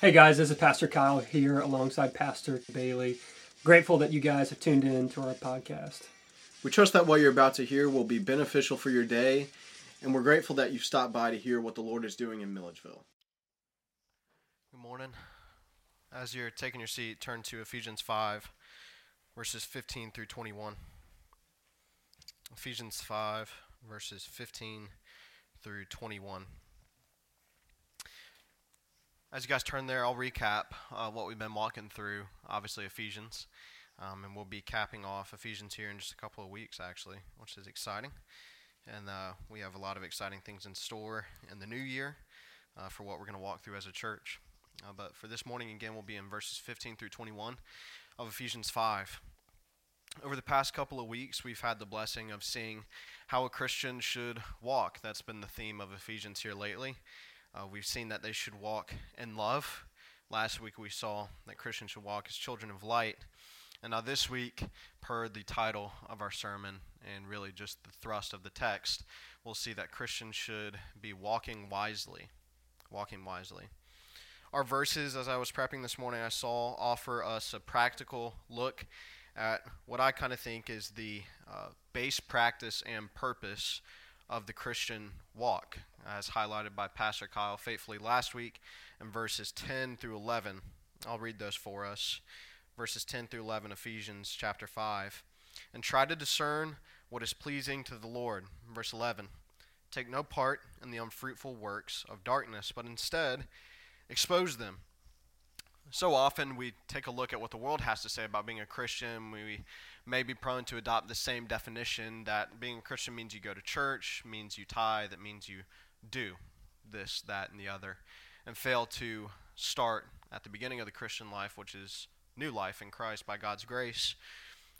Hey guys, this is Pastor Kyle here alongside Pastor Bailey. Grateful that you guys have tuned in to our podcast. We trust that what you're about to hear will be beneficial for your day, and we're grateful that you've stopped by to hear what the Lord is doing in Milledgeville. Good morning. As you're taking your seat, turn to Ephesians 5, verses 15 through 21. Ephesians 5, verses 15 through 21. As you guys turn there, I'll recap uh, what we've been walking through. Obviously, Ephesians. Um, and we'll be capping off Ephesians here in just a couple of weeks, actually, which is exciting. And uh, we have a lot of exciting things in store in the new year uh, for what we're going to walk through as a church. Uh, but for this morning, again, we'll be in verses 15 through 21 of Ephesians 5. Over the past couple of weeks, we've had the blessing of seeing how a Christian should walk. That's been the theme of Ephesians here lately. Uh, we've seen that they should walk in love. Last week we saw that Christians should walk as children of light. And now this week, per the title of our sermon and really just the thrust of the text, we'll see that Christians should be walking wisely. Walking wisely. Our verses, as I was prepping this morning, I saw offer us a practical look at what I kind of think is the uh, base practice and purpose of the Christian walk, as highlighted by Pastor Kyle faithfully last week in verses 10 through 11. I'll read those for us. Verses 10 through 11, Ephesians chapter 5. And try to discern what is pleasing to the Lord. Verse 11. Take no part in the unfruitful works of darkness, but instead expose them. So often we take a look at what the world has to say about being a Christian. We may be prone to adopt the same definition that being a Christian means you go to church, means you tithe, that means you do this, that, and the other, and fail to start at the beginning of the Christian life, which is new life in Christ by God's grace.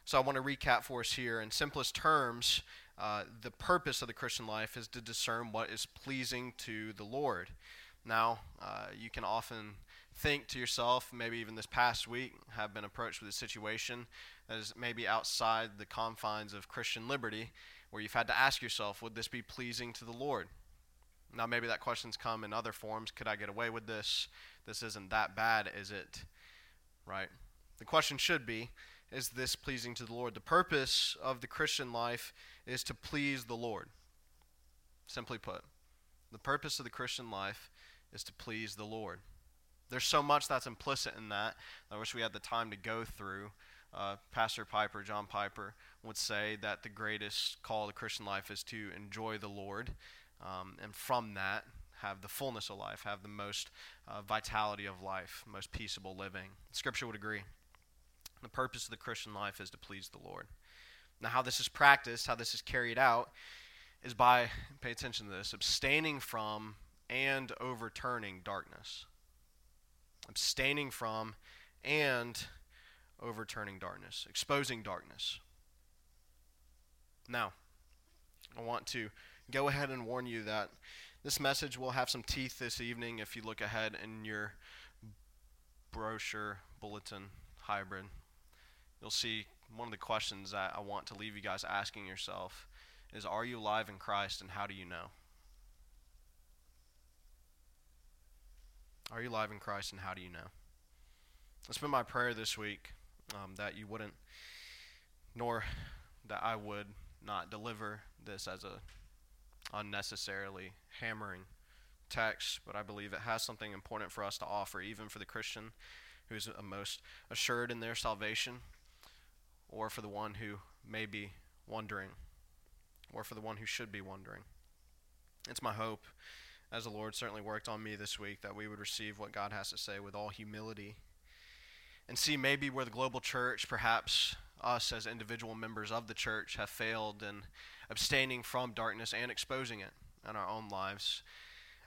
So I want to recap for us here in simplest terms. Uh, the purpose of the Christian life is to discern what is pleasing to the Lord. Now, uh, you can often think to yourself, maybe even this past week, have been approached with a situation that is maybe outside the confines of Christian liberty, where you've had to ask yourself, would this be pleasing to the Lord? Now, maybe that question's come in other forms. Could I get away with this? This isn't that bad, is it? Right? The question should be, is this pleasing to the Lord? The purpose of the Christian life is to please the Lord. Simply put, the purpose of the Christian life is to please the Lord. There's so much that's implicit in that. I wish we had the time to go through. Uh, Pastor Piper, John Piper, would say that the greatest call of the Christian life is to enjoy the Lord, um, and from that, have the fullness of life, have the most uh, vitality of life, most peaceable living. Scripture would agree. The purpose of the Christian life is to please the Lord. Now, how this is practiced, how this is carried out, is by, pay attention to this, abstaining from and overturning darkness abstaining from, and overturning darkness, exposing darkness. Now, I want to go ahead and warn you that this message will have some teeth this evening if you look ahead in your brochure, bulletin, hybrid. You'll see one of the questions that I want to leave you guys asking yourself is Are you alive in Christ and how do you know? Are you alive in Christ and how do you know? It's been my prayer this week um, that you wouldn't, nor that I would not deliver this as a unnecessarily hammering text, but I believe it has something important for us to offer, even for the Christian who is most assured in their salvation, or for the one who may be wondering, or for the one who should be wondering. It's my hope as the Lord certainly worked on me this week, that we would receive what God has to say with all humility and see maybe where the global church, perhaps us as individual members of the church, have failed in abstaining from darkness and exposing it in our own lives.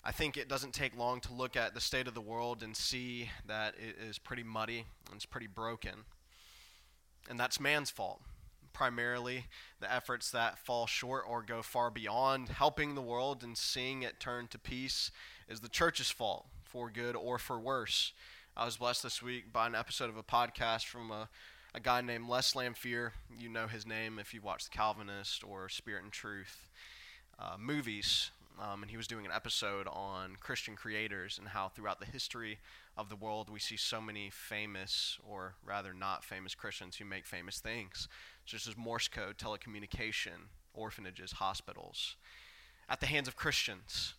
I think it doesn't take long to look at the state of the world and see that it is pretty muddy and it's pretty broken. And that's man's fault primarily the efforts that fall short or go far beyond helping the world and seeing it turn to peace is the church's fault, for good or for worse. I was blessed this week by an episode of a podcast from a, a guy named Les Lanphere. You know his name if you watch The Calvinist or Spirit and Truth uh, movies. um, and he was doing an episode on Christian creators and how throughout the history of the world we see so many famous, or rather not famous Christians who make famous things, such as Morse code, telecommunication, orphanages, hospitals, at the hands of Christians.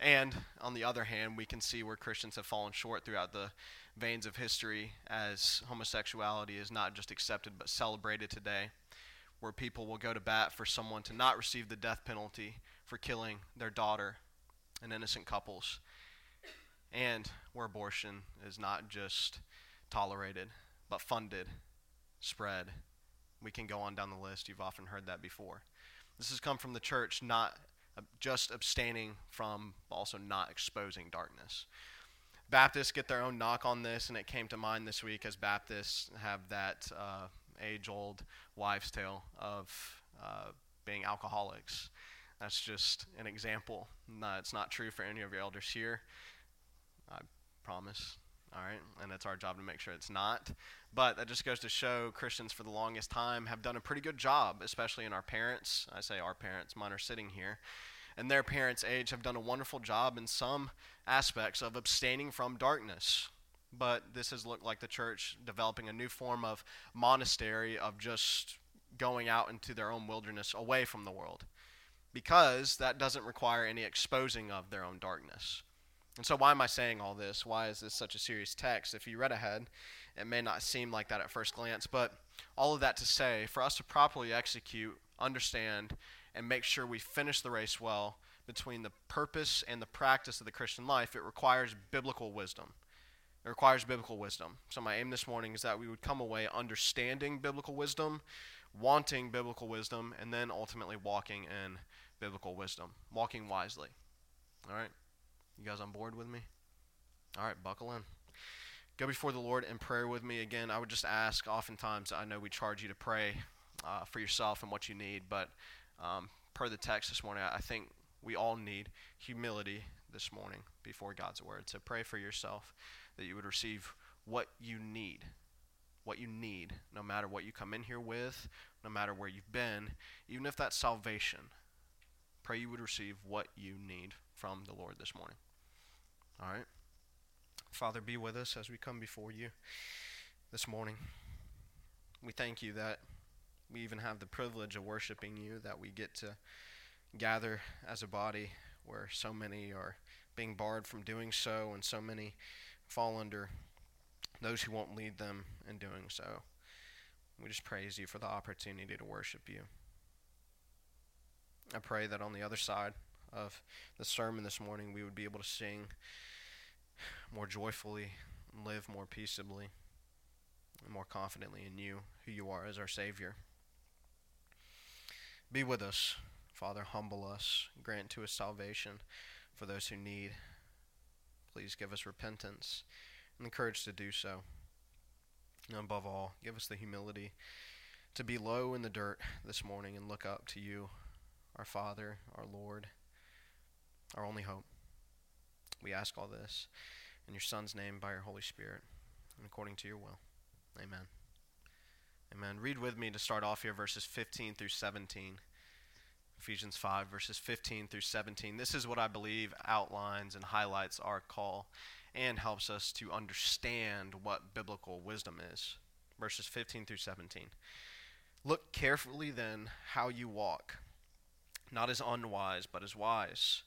And on the other hand, we can see where Christians have fallen short throughout the veins of history as homosexuality is not just accepted but celebrated today, where people will go to bat for someone to not receive the death penalty for killing their daughter and innocent couples, and where abortion is not just tolerated but funded, spread. We can go on down the list. You've often heard that before. This has come from the church not just abstaining from, also not exposing darkness. Baptists get their own knock on this, and it came to mind this week as Baptists have that uh, age old wives' tale of uh, being alcoholics. That's just an example. No, it's not true for any of your elders here. I promise. All right, and it's our job to make sure it's not. But that just goes to show Christians for the longest time have done a pretty good job, especially in our parents. I say our parents, mine are sitting here. And their parents' age have done a wonderful job in some aspects of abstaining from darkness. But this has looked like the church developing a new form of monastery of just going out into their own wilderness away from the world. Because that doesn't require any exposing of their own darkness. And so, why am I saying all this? Why is this such a serious text? If you read ahead, it may not seem like that at first glance, but all of that to say, for us to properly execute, understand, and make sure we finish the race well between the purpose and the practice of the Christian life, it requires biblical wisdom. It requires biblical wisdom. So, my aim this morning is that we would come away understanding biblical wisdom, wanting biblical wisdom, and then ultimately walking in biblical wisdom, walking wisely. All right? You guys on board with me? All right, buckle in. Go before the Lord in prayer with me. Again, I would just ask, oftentimes, I know we charge you to pray uh, for yourself and what you need, but um, per the text this morning, I think we all need humility this morning before God's word. So pray for yourself that you would receive what you need. What you need, no matter what you come in here with, no matter where you've been, even if that's salvation. Pray you would receive what you need from the Lord this morning. All right. Father, be with us as we come before you this morning. We thank you that we even have the privilege of worshiping you, that we get to gather as a body where so many are being barred from doing so, and so many fall under those who won't lead them in doing so. We just praise you for the opportunity to worship you. I pray that on the other side of the sermon this morning, we would be able to sing more joyfully, live more peaceably, and more confidently in you, who you are as our Savior. Be with us, Father. Humble us. Grant to us salvation for those who need. Please give us repentance and the courage to do so. And above all, give us the humility to be low in the dirt this morning and look up to you, our Father, our Lord our only hope. We ask all this in your Son's name by your Holy Spirit and according to your will. Amen. Amen. Read with me to start off here verses 15 through 17. Ephesians 5, verses 15 through 17. This is what I believe outlines and highlights our call and helps us to understand what biblical wisdom is. Verses 15 through 17. Look carefully then how you walk, not as unwise, but as wise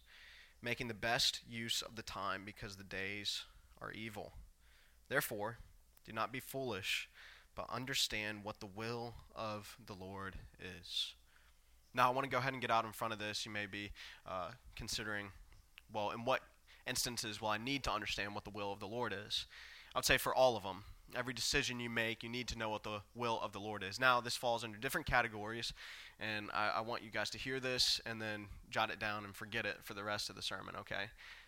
making the best use of the time because the days are evil. Therefore, do not be foolish, but understand what the will of the Lord is. Now, I want to go ahead and get out in front of this. You may be uh, considering, well, in what instances will I need to understand what the will of the Lord is? I would say for all of them. Every decision you make, you need to know what the will of the Lord is. Now, this falls under different categories, and I, I, want you guys to hear this and then jot it down and forget it for the rest of the sermon, okay?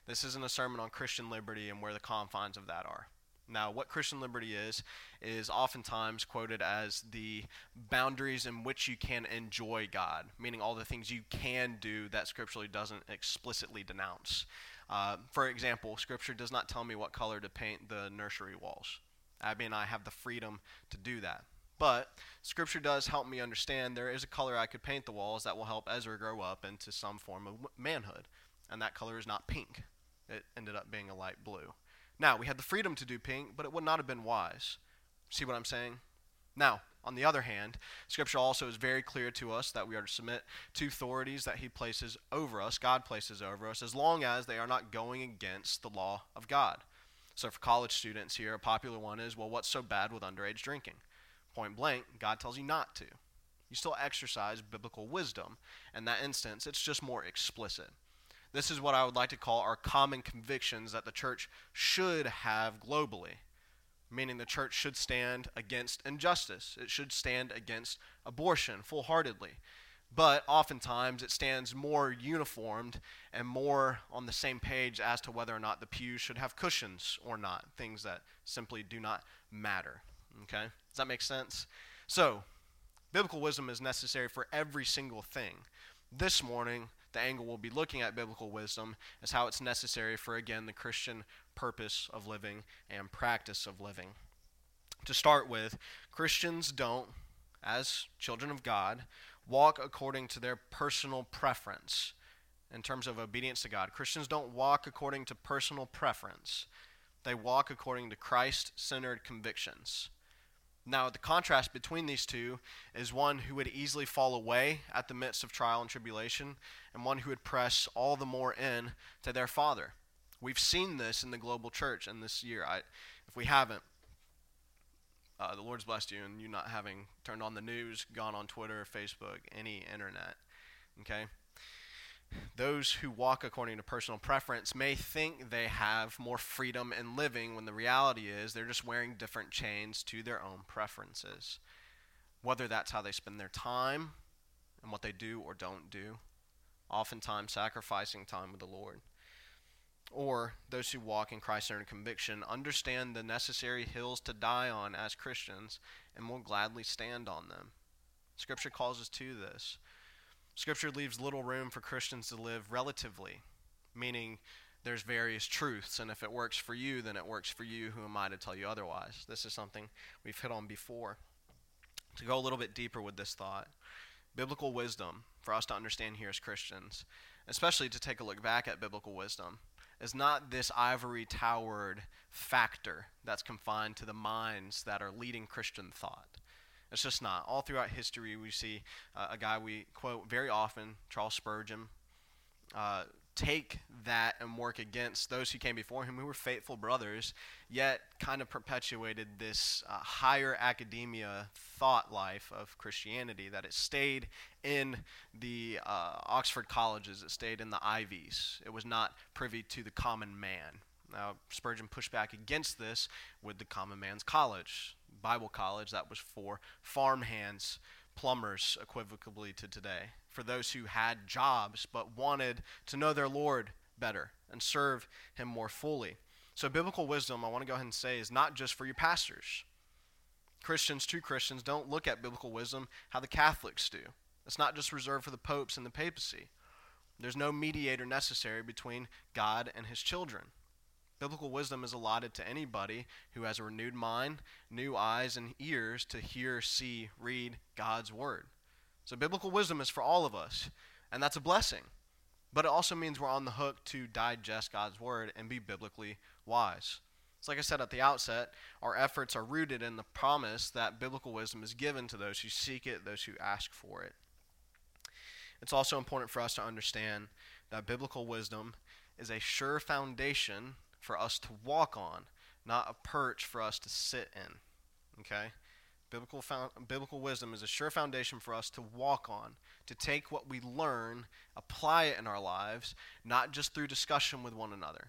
This isn't a sermon on Christian liberty and where the confines of that are. Now, what Christian liberty is, is oftentimes quoted as the boundaries in which you can enjoy God, meaning all the things you can do that scripturally doesn't explicitly denounce. Uh, for example, Scripture does not tell me what color to paint the nursery walls. Abby and I have the freedom to do that. But Scripture does help me understand there is a color I could paint the walls that will help Ezra grow up into some form of manhood. And that color is not pink, it ended up being a light blue. Now, we had the freedom to do pink, but it would not have been wise. See what I'm saying? Now, on the other hand, Scripture also is very clear to us that we are to submit to authorities that He places over us, God places over us, as long as they are not going against the law of God. So, for college students here, a popular one is well, what's so bad with underage drinking? Point blank, God tells you not to. You still exercise biblical wisdom. In that instance, it's just more explicit. This is what I would like to call our common convictions that the church should have globally meaning the church should stand against injustice. It should stand against abortion full heartedly. But oftentimes it stands more uniformed and more on the same page as to whether or not the pews should have cushions or not, things that simply do not matter. Okay? Does that make sense? So, biblical wisdom is necessary for every single thing. This morning, the angle we'll be looking at biblical wisdom is how it's necessary for, again, the Christian purpose of living and practice of living. To start with, Christians don't, as children of God, walk according to their personal preference in terms of obedience to God. Christians don't walk according to personal preference, they walk according to Christ centered convictions. Now, the contrast between these two is one who would easily fall away at the midst of trial and tribulation, and one who would press all the more in to their Father. We've seen this in the global church in this year. I, if we haven't, uh, the Lord's blessed you, and you not having turned on the news, gone on Twitter, Facebook, any internet. Okay? Those who walk according to personal preference may think they have more freedom in living when the reality is they're just wearing different chains to their own preferences. Whether that's how they spend their time and what they do or don't do, oftentimes sacrificing time with the Lord or those who walk in Christ centered conviction understand the necessary hills to die on as Christians and will gladly stand on them. Scripture calls us to this. Scripture leaves little room for Christians to live relatively, meaning there's various truths, and if it works for you, then it works for you. Who am I to tell you otherwise? This is something we've hit on before. To go a little bit deeper with this thought, biblical wisdom for us to understand here as Christians, especially to take a look back at biblical wisdom is not this ivory towered factor that's confined to the minds that are leading Christian thought. It's just not. All throughout history, we see uh, a guy we quote very often, Charles Spurgeon, uh, take that and work against those who came before him who were faithful brothers, yet kind of perpetuated this uh, higher academia thought life of Christianity, that it stayed in the uh, Oxford colleges, it stayed in the Ivies. It was not privy to the common man. Now, Spurgeon pushed back against this with the Common Man's College, Bible college that was for farmhands plumbers equivocally to today, for those who had jobs but wanted to know their Lord better and serve Him more fully. So, biblical wisdom, I want to go ahead and say, is not just for your pastors. Christians, true Christians, don't look at biblical wisdom how the Catholics do. It's not just reserved for the popes and the papacy. There's no mediator necessary between God and His children. Biblical wisdom is allotted to anybody who has a renewed mind, new eyes, and ears to hear, see, read God's Word. So, biblical wisdom is for all of us, and that's a blessing. But it also means we're on the hook to digest God's Word and be biblically wise. So, like I said at the outset, our efforts are rooted in the promise that biblical wisdom is given to those who seek it, those who ask for it. It's also important for us to understand that biblical wisdom is a sure foundation for us to walk on, not a perch for us to sit in. Okay? Biblical, found, biblical wisdom is a sure foundation for us to walk on, to take what we learn, apply it in our lives, not just through discussion with one another,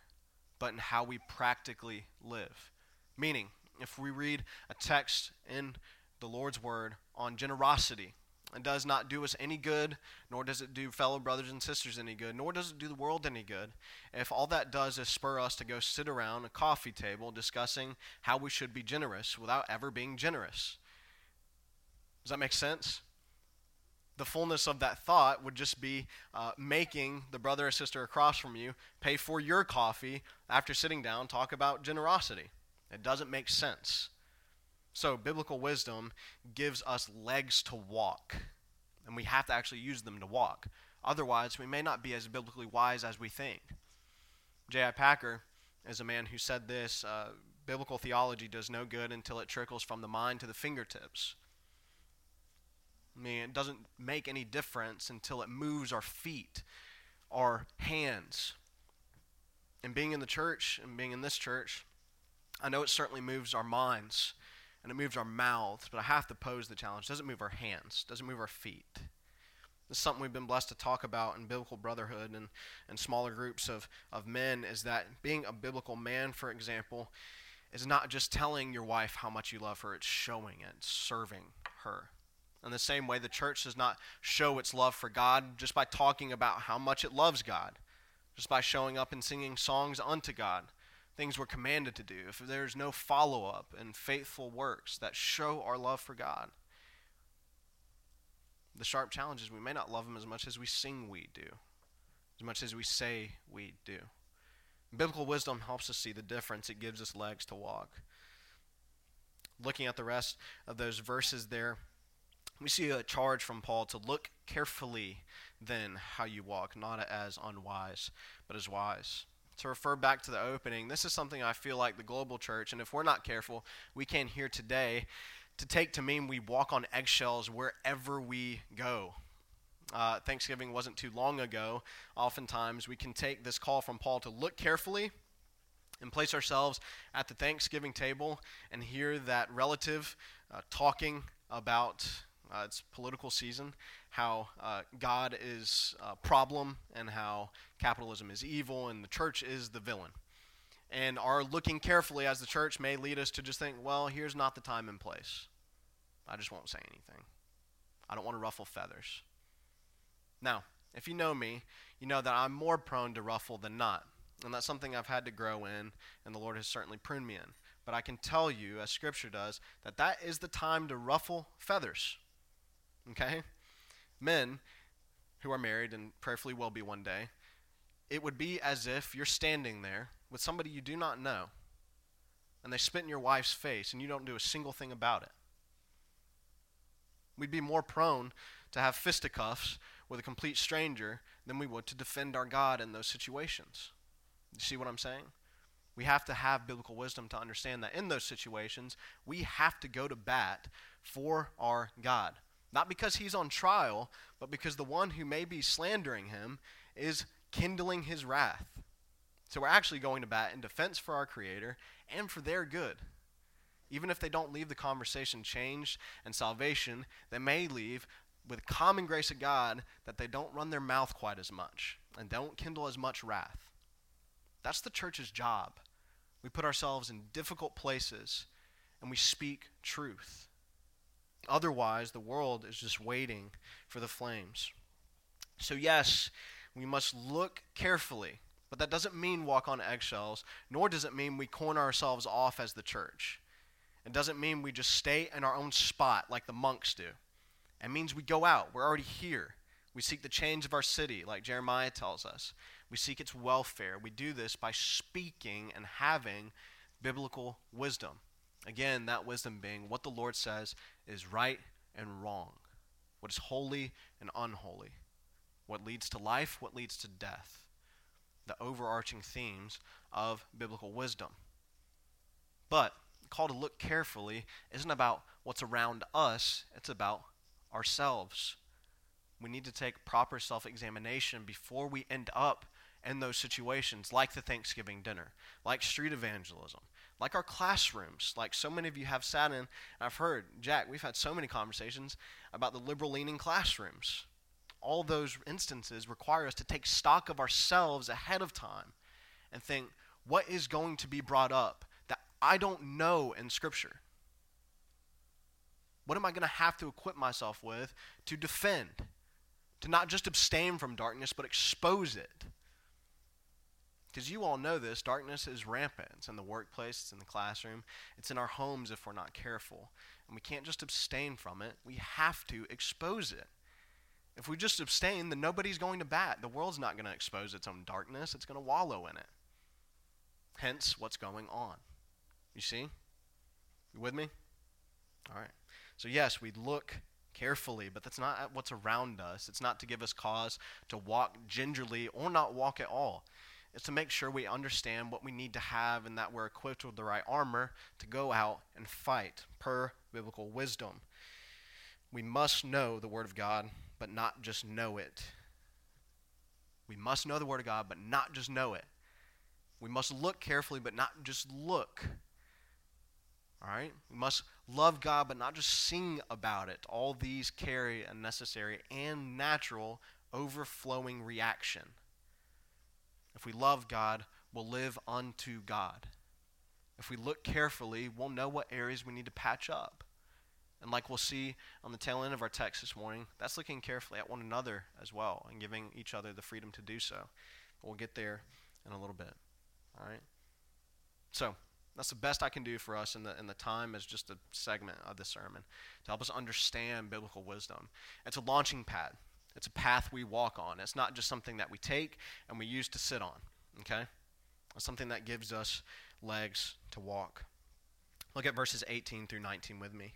but in how we practically live. Meaning, if we read a text in the Lord's Word on generosity, it does not do us any good, nor does it do fellow brothers and sisters any good, nor does it do the world any good. If all that does is spur us to go sit around a coffee table discussing how we should be generous without ever being generous. Does that make sense? The fullness of that thought would just be uh, making the brother or sister across from you pay for your coffee after sitting down, talk about generosity. It doesn't make sense. So, biblical wisdom gives us legs to walk, and we have to actually use them to walk. Otherwise, we may not be as biblically wise as we think. J.I. Packer is a man who said this uh, biblical theology does no good until it trickles from the mind to the fingertips. I mean, it doesn't make any difference until it moves our feet, our hands. And being in the church and being in this church, I know it certainly moves our minds and it moves our mouths, but I have to pose the challenge. It doesn't move our hands, doesn't move our feet. This is something we've been blessed to talk about in biblical brotherhood and, and smaller groups of, of men is that being a biblical man, for example, is not just telling your wife how much you love her, it's showing it, serving her. In the same way, the church does not show its love for God just by talking about how much it loves God, just by showing up and singing songs unto God, things we're commanded to do. If there's no follow up and faithful works that show our love for God, the sharp challenge is we may not love Him as much as we sing we do, as much as we say we do. Biblical wisdom helps us see the difference, it gives us legs to walk. Looking at the rest of those verses there, we see a charge from Paul to look carefully then how you walk, not as unwise, but as wise. To refer back to the opening, this is something I feel like the global church, and if we're not careful, we can hear today to take to mean we walk on eggshells wherever we go. Uh, Thanksgiving wasn't too long ago. Oftentimes, we can take this call from Paul to look carefully and place ourselves at the Thanksgiving table and hear that relative uh, talking about uh, it's political season, how uh, God is a problem and how capitalism is evil and the church is the villain. And our looking carefully as the church may lead us to just think, well, here's not the time and place. I just won't say anything. I don't want to ruffle feathers. Now, if you know me, you know that I'm more prone to ruffle than not. And that's something I've had to grow in, and the Lord has certainly pruned me in. But I can tell you, as Scripture does, that that is the time to ruffle feathers. Okay? Men who are married and prayerfully will be one day, it would be as if you're standing there with somebody you do not know, and they spit in your wife's face, and you don't do a single thing about it. We'd be more prone to have fisticuffs with a complete stranger than we would to defend our God in those situations. You see what I'm saying? We have to have biblical wisdom to understand that in those situations, we have to go to bat for our God. Not because he's on trial, but because the one who may be slandering him is kindling his wrath. So we're actually going to bat in defense for our Creator and for their good. Even if they don't leave the conversation changed and salvation, they may leave with common grace of God that they don't run their mouth quite as much and don't kindle as much wrath. That's the church's job. We put ourselves in difficult places and we speak truth. Otherwise, the world is just waiting for the flames. So, yes, we must look carefully, but that doesn't mean walk on eggshells, nor does it mean we corner ourselves off as the church. It doesn't mean we just stay in our own spot like the monks do. It means we go out. We're already here. We seek the change of our city, like Jeremiah tells us. We seek its welfare. We do this by speaking and having biblical wisdom. Again, that wisdom being what the Lord says is right and wrong, what is holy and unholy, what leads to life, what leads to death. The overarching themes of biblical wisdom. But call to look carefully isn't about what's around us, it's about ourselves. We need to take proper self examination before we end up in those situations, like the Thanksgiving dinner, like street evangelism, like our classrooms, like so many of you have sat in. I've heard, Jack, we've had so many conversations about the liberal leaning classrooms. All those instances require us to take stock of ourselves ahead of time and think, what is going to be brought up that I don't know in Scripture? What am I going to have to equip myself with to defend? To not just abstain from darkness, but expose it. Because you all know this darkness is rampant. It's in the workplace, it's in the classroom, it's in our homes if we're not careful. And we can't just abstain from it, we have to expose it. If we just abstain, then nobody's going to bat. The world's not going to expose its own darkness, it's going to wallow in it. Hence, what's going on. You see? You with me? All right. So, yes, we look carefully, but that's not what's around us. It's not to give us cause to walk gingerly or not walk at all. It's to make sure we understand what we need to have and that we're equipped with the right armor to go out and fight per biblical wisdom. We must know the Word of God, but not just know it. We must know the Word of God, but not just know it. We must look carefully, but not just look. All right? We must love God, but not just sing about it. All these carry a necessary and natural overflowing reaction. If we love God, we'll live unto God. If we look carefully, we'll know what areas we need to patch up. And like we'll see on the tail end of our text this morning, that's looking carefully at one another as well and giving each other the freedom to do so. We'll get there in a little bit. All right? So, that's the best I can do for us in the, in the time as just a segment of the sermon to help us understand biblical wisdom. It's a launching pad, it's a path we walk on. It's not just something that we take and we use to sit on, okay? It's something that gives us legs to walk. Look at verses 18 through 19 with me.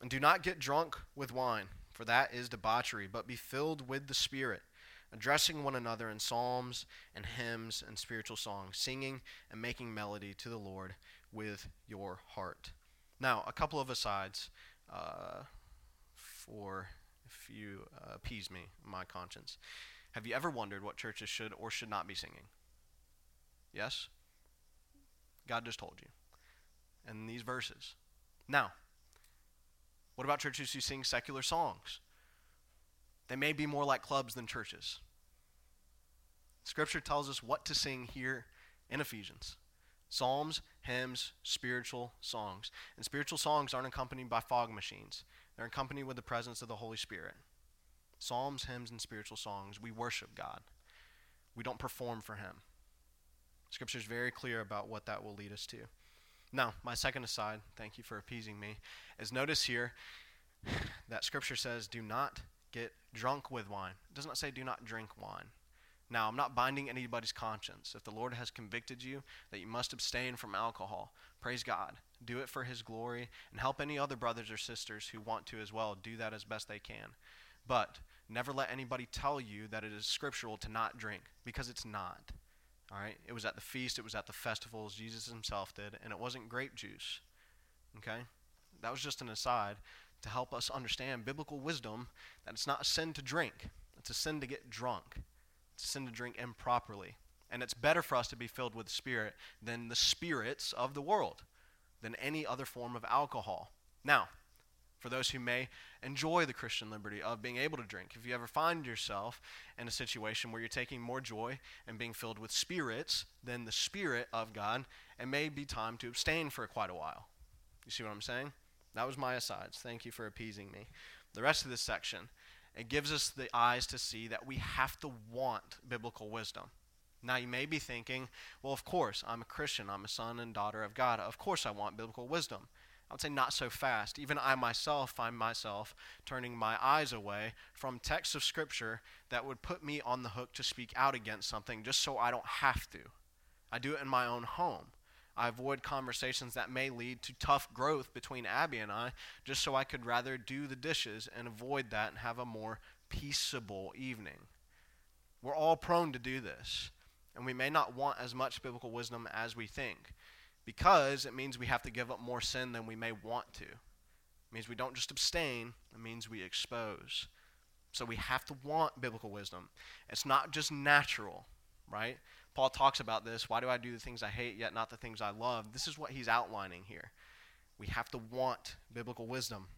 And do not get drunk with wine, for that is debauchery, but be filled with the Spirit addressing one another in psalms and hymns and spiritual songs, singing and making melody to the Lord with your heart. Now, a couple of asides uh, for if you uh, appease me, my conscience. Have you ever wondered what churches should or should not be singing? Yes? God just told you. in these verses. Now, what about churches who sing secular songs? They may be more like clubs than churches. Scripture tells us what to sing here in Ephesians psalms, hymns, spiritual songs. And spiritual songs aren't accompanied by fog machines, they're accompanied with the presence of the Holy Spirit. Psalms, hymns, and spiritual songs, we worship God. We don't perform for Him. Scripture is very clear about what that will lead us to. Now, my second aside, thank you for appeasing me, is notice here that Scripture says, do not get drunk with wine. It does not say do not drink wine. Now, I'm not binding anybody's conscience. If the Lord has convicted you that you must abstain from alcohol, praise God. Do it for His glory and help any other brothers or sisters who want to as well do that as best they can. But never let anybody tell you that it is scriptural to not drink because it's not. All right? It was at the feast, it was at the festivals, Jesus himself did, and it wasn't grape juice. Okay? That was just an aside to help us understand biblical wisdom that it's not a sin to drink, it's a sin to get drunk, it's a sin to drink improperly. And it's better for us to be filled with the Spirit than the spirits of the world, than any other form of alcohol. Now, for those who may enjoy the Christian liberty of being able to drink. If you ever find yourself in a situation where you're taking more joy and being filled with spirits than the Spirit of God, it may be time to abstain for quite a while. You see what I'm saying? That was my asides. Thank you for appeasing me. The rest of this section, it gives us the eyes to see that we have to want biblical wisdom. Now, you may be thinking, well, of course, I'm a Christian. I'm a son and daughter of God. Of course, I want biblical wisdom. I would say not so fast. Even I myself find myself turning my eyes away from texts of Scripture that would put me on the hook to speak out against something just so I don't have to. I do it in my own home. I avoid conversations that may lead to tough growth between Abby and I, just so I could rather do the dishes and avoid that and have a more peaceable evening. We're all prone to do this, and we may not want as much biblical wisdom as we think, because it means we have to give up more sin than we may want to. It means we don't just abstain, it means we expose. So we have to want biblical wisdom. It's not just natural, right? Paul talks about this. Why do I do the things I hate yet not the things I love? This is what he's outlining here. We have to want biblical wisdom.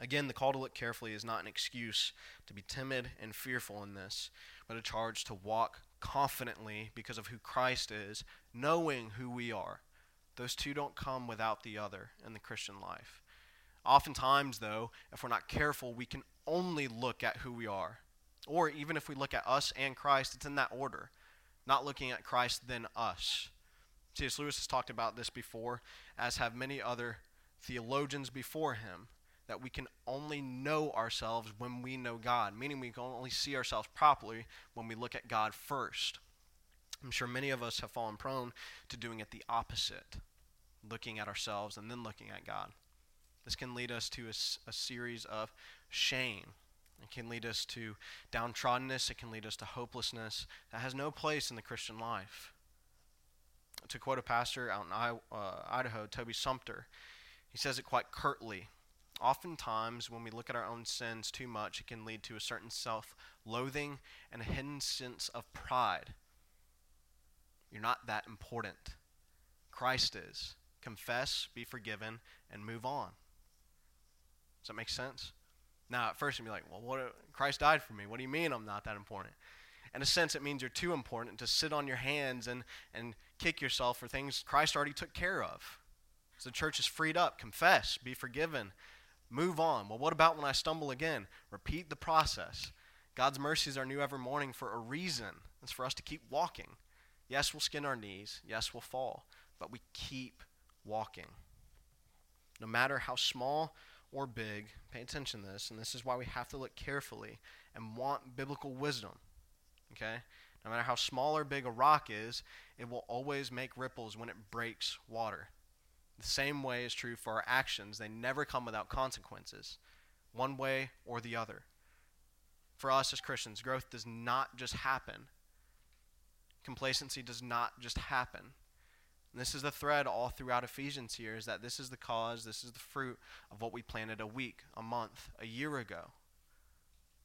Again, the call to look carefully is not an excuse to be timid and fearful in this, but a charge to walk confidently because of who Christ is, knowing who we are. Those two don't come without the other in the Christian life. Oftentimes, though, if we're not careful, we can only look at who we are. Or even if we look at us and Christ, it's in that order not looking at Christ than us. C.S. Lewis has talked about this before, as have many other theologians before him, that we can only know ourselves when we know God, meaning we can only see ourselves properly when we look at God first. I'm sure many of us have fallen prone to doing it the opposite, looking at ourselves and then looking at God. This can lead us to a, a series of shame. It can lead us to downtroddenness. It can lead us to hopelessness that has no place in the Christian life. To quote a pastor out in uh, Idaho, Toby Sumpter, he says it quite curtly. Oftentimes, when we look at our own sins too much, it can lead to a certain self loathing and a hidden sense of pride. You're not that important. Christ is. Confess, be forgiven, and move on. Does that make sense? Now, at first, you'd be like, well, what, Christ died for me. What do you mean I'm not that important? In a sense, it means you're too important to sit on your hands and, and kick yourself for things Christ already took care of. So the church is freed up. Confess, be forgiven, move on. Well, what about when I stumble again? Repeat the process. God's mercies are new every morning for a reason. It's for us to keep walking. Yes, we'll skin our knees. Yes, we'll fall. But we keep walking. No matter how small or big, pay attention to this, and this is why we have to look carefully and want biblical wisdom. Okay? No matter how small or big a rock is, it will always make ripples when it breaks water. The same way is true for our actions. They never come without consequences, one way or the other. For us as Christians, growth does not just happen, complacency does not just happen. And this is the thread all throughout Ephesians here is that this is the cause, this is the fruit of what we planted a week, a month, a year ago.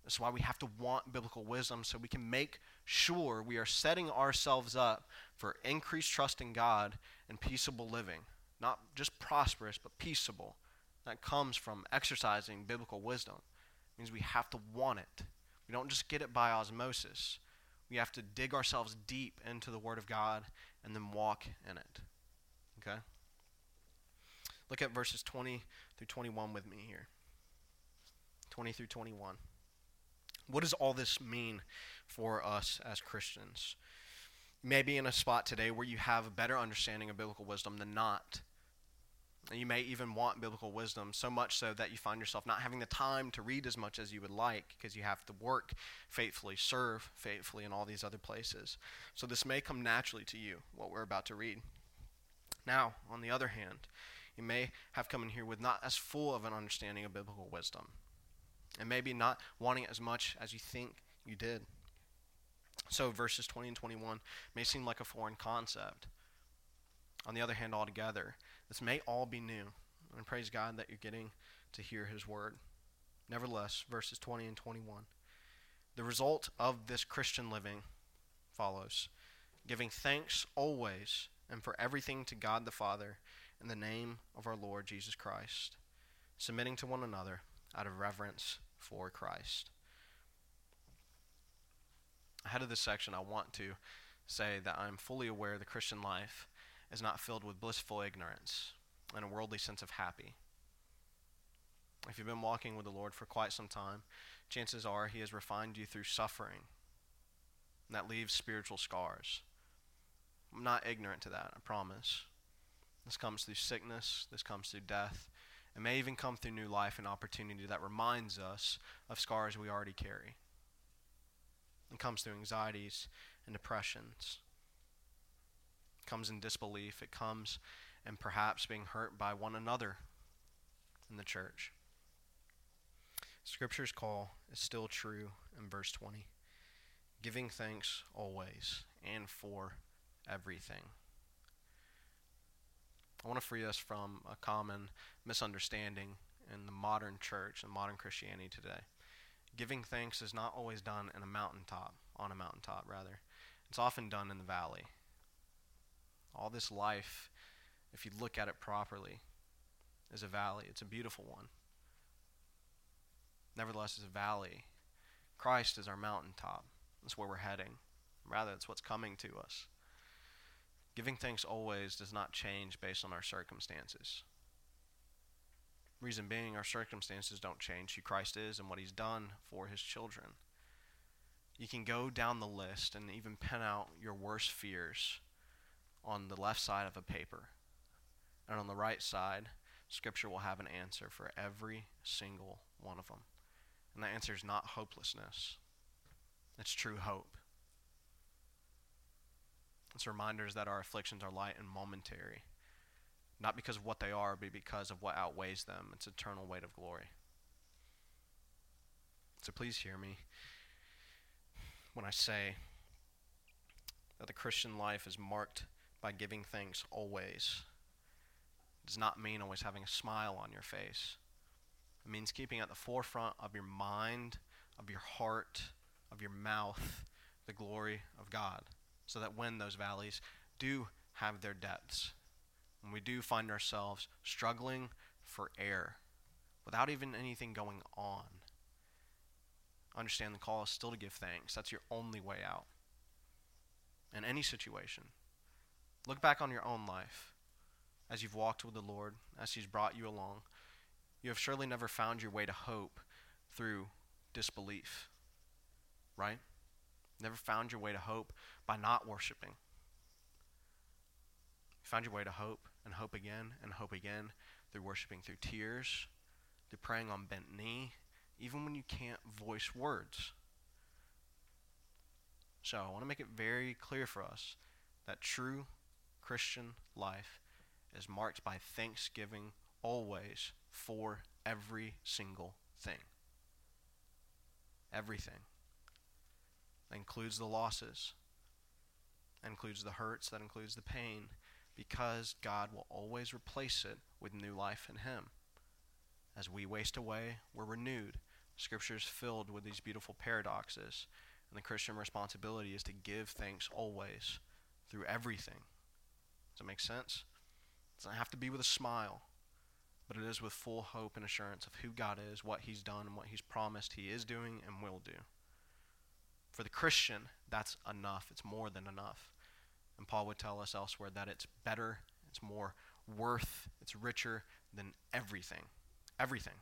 That's why we have to want biblical wisdom so we can make sure we are setting ourselves up for increased trust in God and peaceable living not just prosperous, but peaceable. That comes from exercising biblical wisdom. It means we have to want it. We don't just get it by osmosis. We have to dig ourselves deep into the Word of God and then walk in it. Okay? Look at verses 20 through 21 with me here. 20 through 21. What does all this mean for us as Christians? You may be in a spot today where you have a better understanding of biblical wisdom than not. And you may even want biblical wisdom so much so that you find yourself not having the time to read as much as you would like because you have to work faithfully, serve faithfully in all these other places. So this may come naturally to you, what we're about to read. Now, on the other hand, you may have come in here with not as full of an understanding of biblical wisdom, and maybe not wanting it as much as you think you did. So, verses 20 and 21 may seem like a foreign concept. On the other hand, altogether, this may all be new. And praise God that you're getting to hear His word. Nevertheless, verses 20 and 21. The result of this Christian living follows giving thanks always and for everything to God the Father in the name of our Lord Jesus Christ, submitting to one another out of reverence for Christ. Ahead of this section, I want to say that I'm fully aware the Christian life is not filled with blissful ignorance and a worldly sense of happy. If you've been walking with the Lord for quite some time, chances are He has refined you through suffering. And that leaves spiritual scars. I'm not ignorant to that, I promise. This comes through sickness, this comes through death. It may even come through new life and opportunity that reminds us of scars we already carry. It comes through anxieties and depressions comes in disbelief, it comes in perhaps being hurt by one another in the church. Scripture's call is still true in verse 20 giving thanks always and for everything. I want to free us from a common misunderstanding in the modern church and modern Christianity today. Giving thanks is not always done in a mountaintop, on a mountaintop, rather. It's often done in the valley. All this life, if you look at it properly, is a valley. It's a beautiful one. Nevertheless, it's a valley. Christ is our mountaintop. That's where we're heading. Rather, it's what's coming to us. Giving thanks always does not change based on our circumstances. Reason being, our circumstances don't change who Christ is and what He's done for His children. You can go down the list and even pen out your worst fears on the left side of a paper. And on the right side, Scripture will have an answer for every single one of them. And the answer is not hopelessness, it's true hope. It's reminders that our afflictions are light and momentary. not because of what they are, but because of what outweighs them. It's eternal weight of glory. So please hear me when I say that the Christian life is marked by giving thanks always. Does not mean always having a smile on your face. It means keeping at the forefront of your mind, of your heart, of your mouth, the glory of God, so that when those valleys do have their depths, when we do find ourselves struggling for air without even anything going on, understand the call is still to give thanks. That's your only way out. In any situation, look back on your own life as you've walked with the Lord, as He's brought you along. You have surely never found your way to hope through disbelief, right? Never found your way to hope by not worshiping. You found your way to hope and hope again and hope again through worshiping through tears, through praying on bent knee, even when you can't voice words. So I want to make it very clear for us that true Christian life is marked by thanksgiving always for every single thing. Everything. That includes the losses, that includes the hurts, that includes the pain, because God will always replace it with new life in Him. As we waste away, we're renewed. Scripture is filled with these beautiful paradoxes, and the Christian responsibility is to give thanks always through everything. Does that make sense? It doesn't have to be with a smile, but it is with full hope and assurance of who God is, what He's done, and what He's promised He is doing and will do. For the Christian, that's enough. It's more than enough. And Paul would tell us elsewhere that it's better, it's more worth, it's richer than everything. Everything.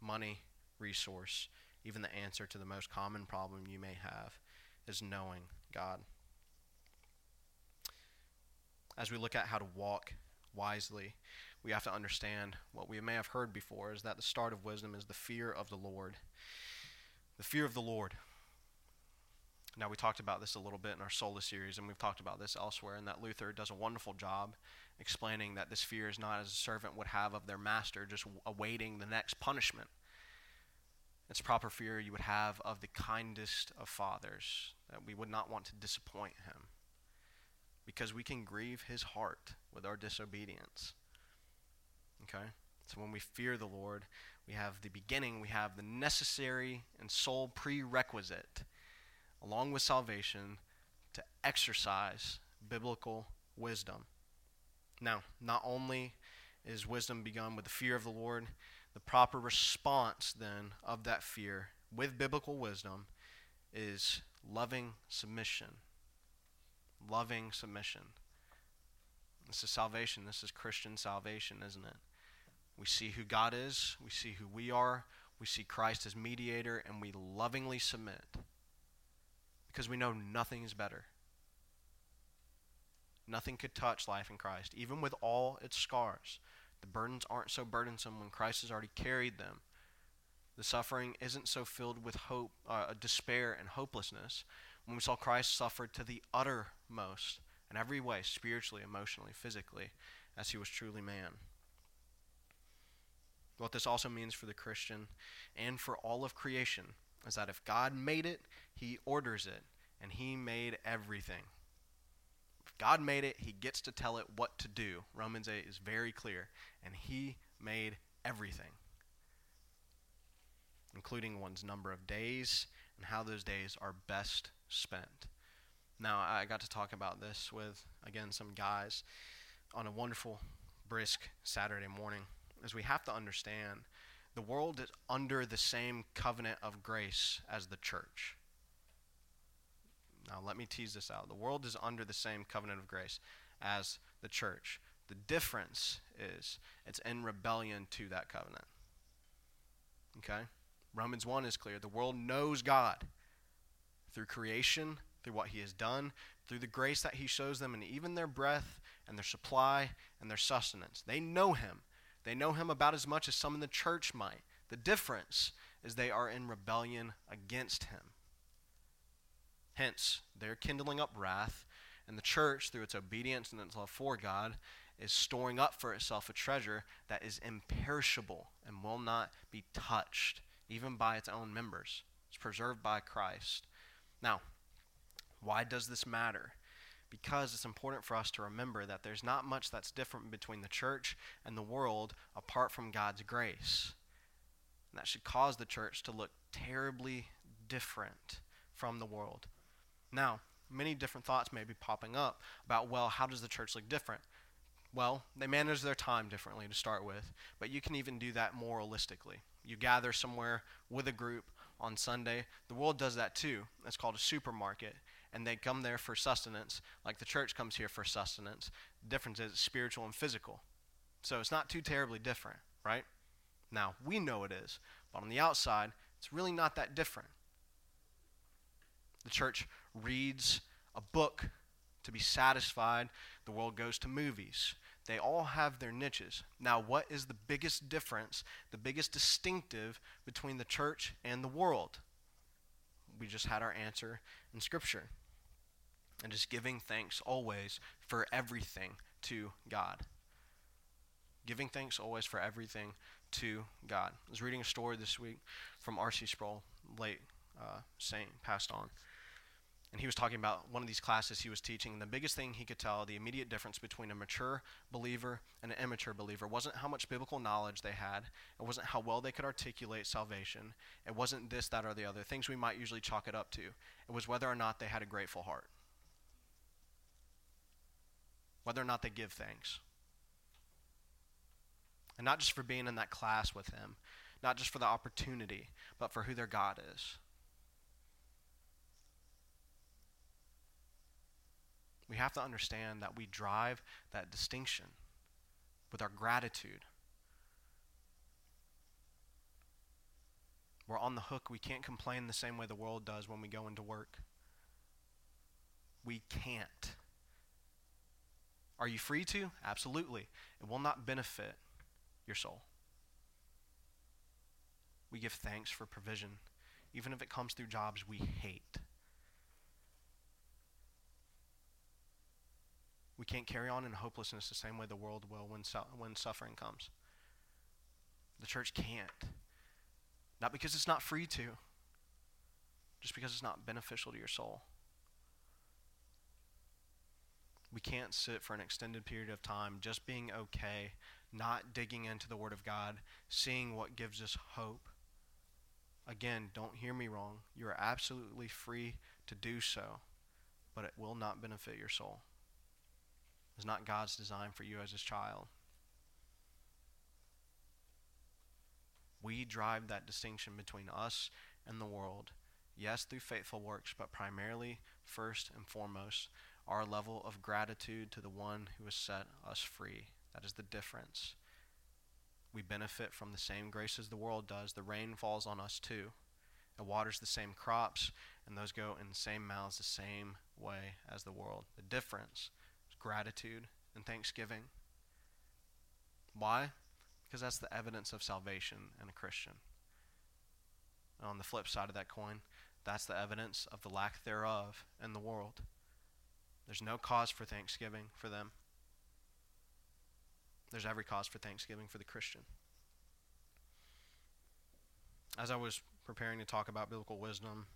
Money, resource, even the answer to the most common problem you may have is knowing God. As we look at how to walk wisely, we have to understand what we may have heard before is that the start of wisdom is the fear of the Lord. The fear of the Lord. Now, we talked about this a little bit in our Sola series, and we've talked about this elsewhere, and that Luther does a wonderful job explaining that this fear is not as a servant would have of their master, just awaiting the next punishment. It's proper fear you would have of the kindest of fathers, that we would not want to disappoint him, because we can grieve his heart with our disobedience. Okay? So when we fear the Lord, we have the beginning, we have the necessary and sole prerequisite along with salvation, to exercise biblical wisdom. Now, not only is wisdom begun with the fear of the Lord, the proper response then of that fear with biblical wisdom is loving submission. Loving submission. This is salvation. This is Christian salvation, isn't it? We see who God is, we see who we are, we see Christ as mediator, and we lovingly submit because we know nothing is better. Nothing could touch life in Christ, even with all its scars. The burdens aren't so burdensome when Christ has already carried them. The suffering isn't so filled with hope, uh, despair, and hopelessness when we saw Christ suffer to the uttermost in every way, spiritually, emotionally, physically, as he was truly man. What this also means for the Christian and for all of creation is that if God made it, he orders it, and he made everything. If God made it, he gets to tell it what to do. Romans 8 is very clear, and he made everything, including one's number of days and how those days are best spent. Now, I got to talk about this with, again, some guys on a wonderful, brisk Saturday morning, as we have to understand the world is under the same covenant of grace as the church. Now, let me tease this out. The world is under the same covenant of grace as the church. The difference is it's in rebellion to that covenant. Okay? Romans 1 is clear. The world knows God through creation, through what he has done, through the grace that he shows them, and even their breath and their supply and their sustenance. They know him. They know him about as much as some in the church might. The difference is they are in rebellion against him. Hence, they're kindling up wrath, and the church, through its obedience and its love for God, is storing up for itself a treasure that is imperishable and will not be touched, even by its own members. It's preserved by Christ. Now, why does this matter? Because it's important for us to remember that there's not much that's different between the church and the world apart from God's grace. And that should cause the church to look terribly different from the world. Now, many different thoughts may be popping up about, well, how does the church look different? Well, they manage their time differently to start with, but you can even do that moralistically. You gather somewhere with a group on Sunday. The world does that too. It's called a supermarket, and they come there for sustenance, like the church comes here for sustenance. The difference is spiritual and physical. So it's not too terribly different, right? Now, we know it is, but on the outside, it's really not that different. The church reads a book to be satisfied. The world goes to movies. They all have their niches. Now, what is the biggest difference, the biggest distinctive between the church and the world? We just had our answer in Scripture. And just giving thanks always for everything to God. Giving thanks always for everything to God. I was reading a story this week from R.C. Sproul, late uh, saint, passed on and he was talking about one of these classes he was teaching. And The biggest thing he could tell, the immediate difference between a mature believer and an immature believer, wasn't how much biblical knowledge they had. It wasn't how well they could articulate salvation. It wasn't this, that, or the other things we might usually chalk it up to. It was whether or not they had a grateful heart, whether or not they give thanks. And not just for being in that class with him, not just for the opportunity, but for who their God is. We have to understand that we drive that distinction with our gratitude. We're on the hook. We can't complain the same way the world does when we go into work. We can't. Are you free to? Absolutely. It will not benefit your soul. We give thanks for provision, even if it comes through jobs we hate. We can't carry on in hopelessness the same way the world will when, su- when suffering comes. The church can't. Not because it's not free to, just because it's not beneficial to your soul. We can't sit for an extended period of time just being okay, not digging into the Word of God, seeing what gives us hope. Again, don't hear me wrong. You are absolutely free to do so, but it will not benefit your soul is not God's design for you as his child. We drive that distinction between us and the world, yes, through faithful works, but primarily, first and foremost, our level of gratitude to the one who has set us free. That is the difference. We benefit from the same grace as the world does. The rain falls on us too. It waters the same crops, and those go in the same mouths the same way as the world. The difference gratitude and thanksgiving. Why? Because that's the evidence of salvation in a Christian. And on the flip side of that coin, that's the evidence of the lack thereof in the world. There's no cause for thanksgiving for them. There's every cause for thanksgiving for the Christian. As I was preparing to talk about biblical wisdom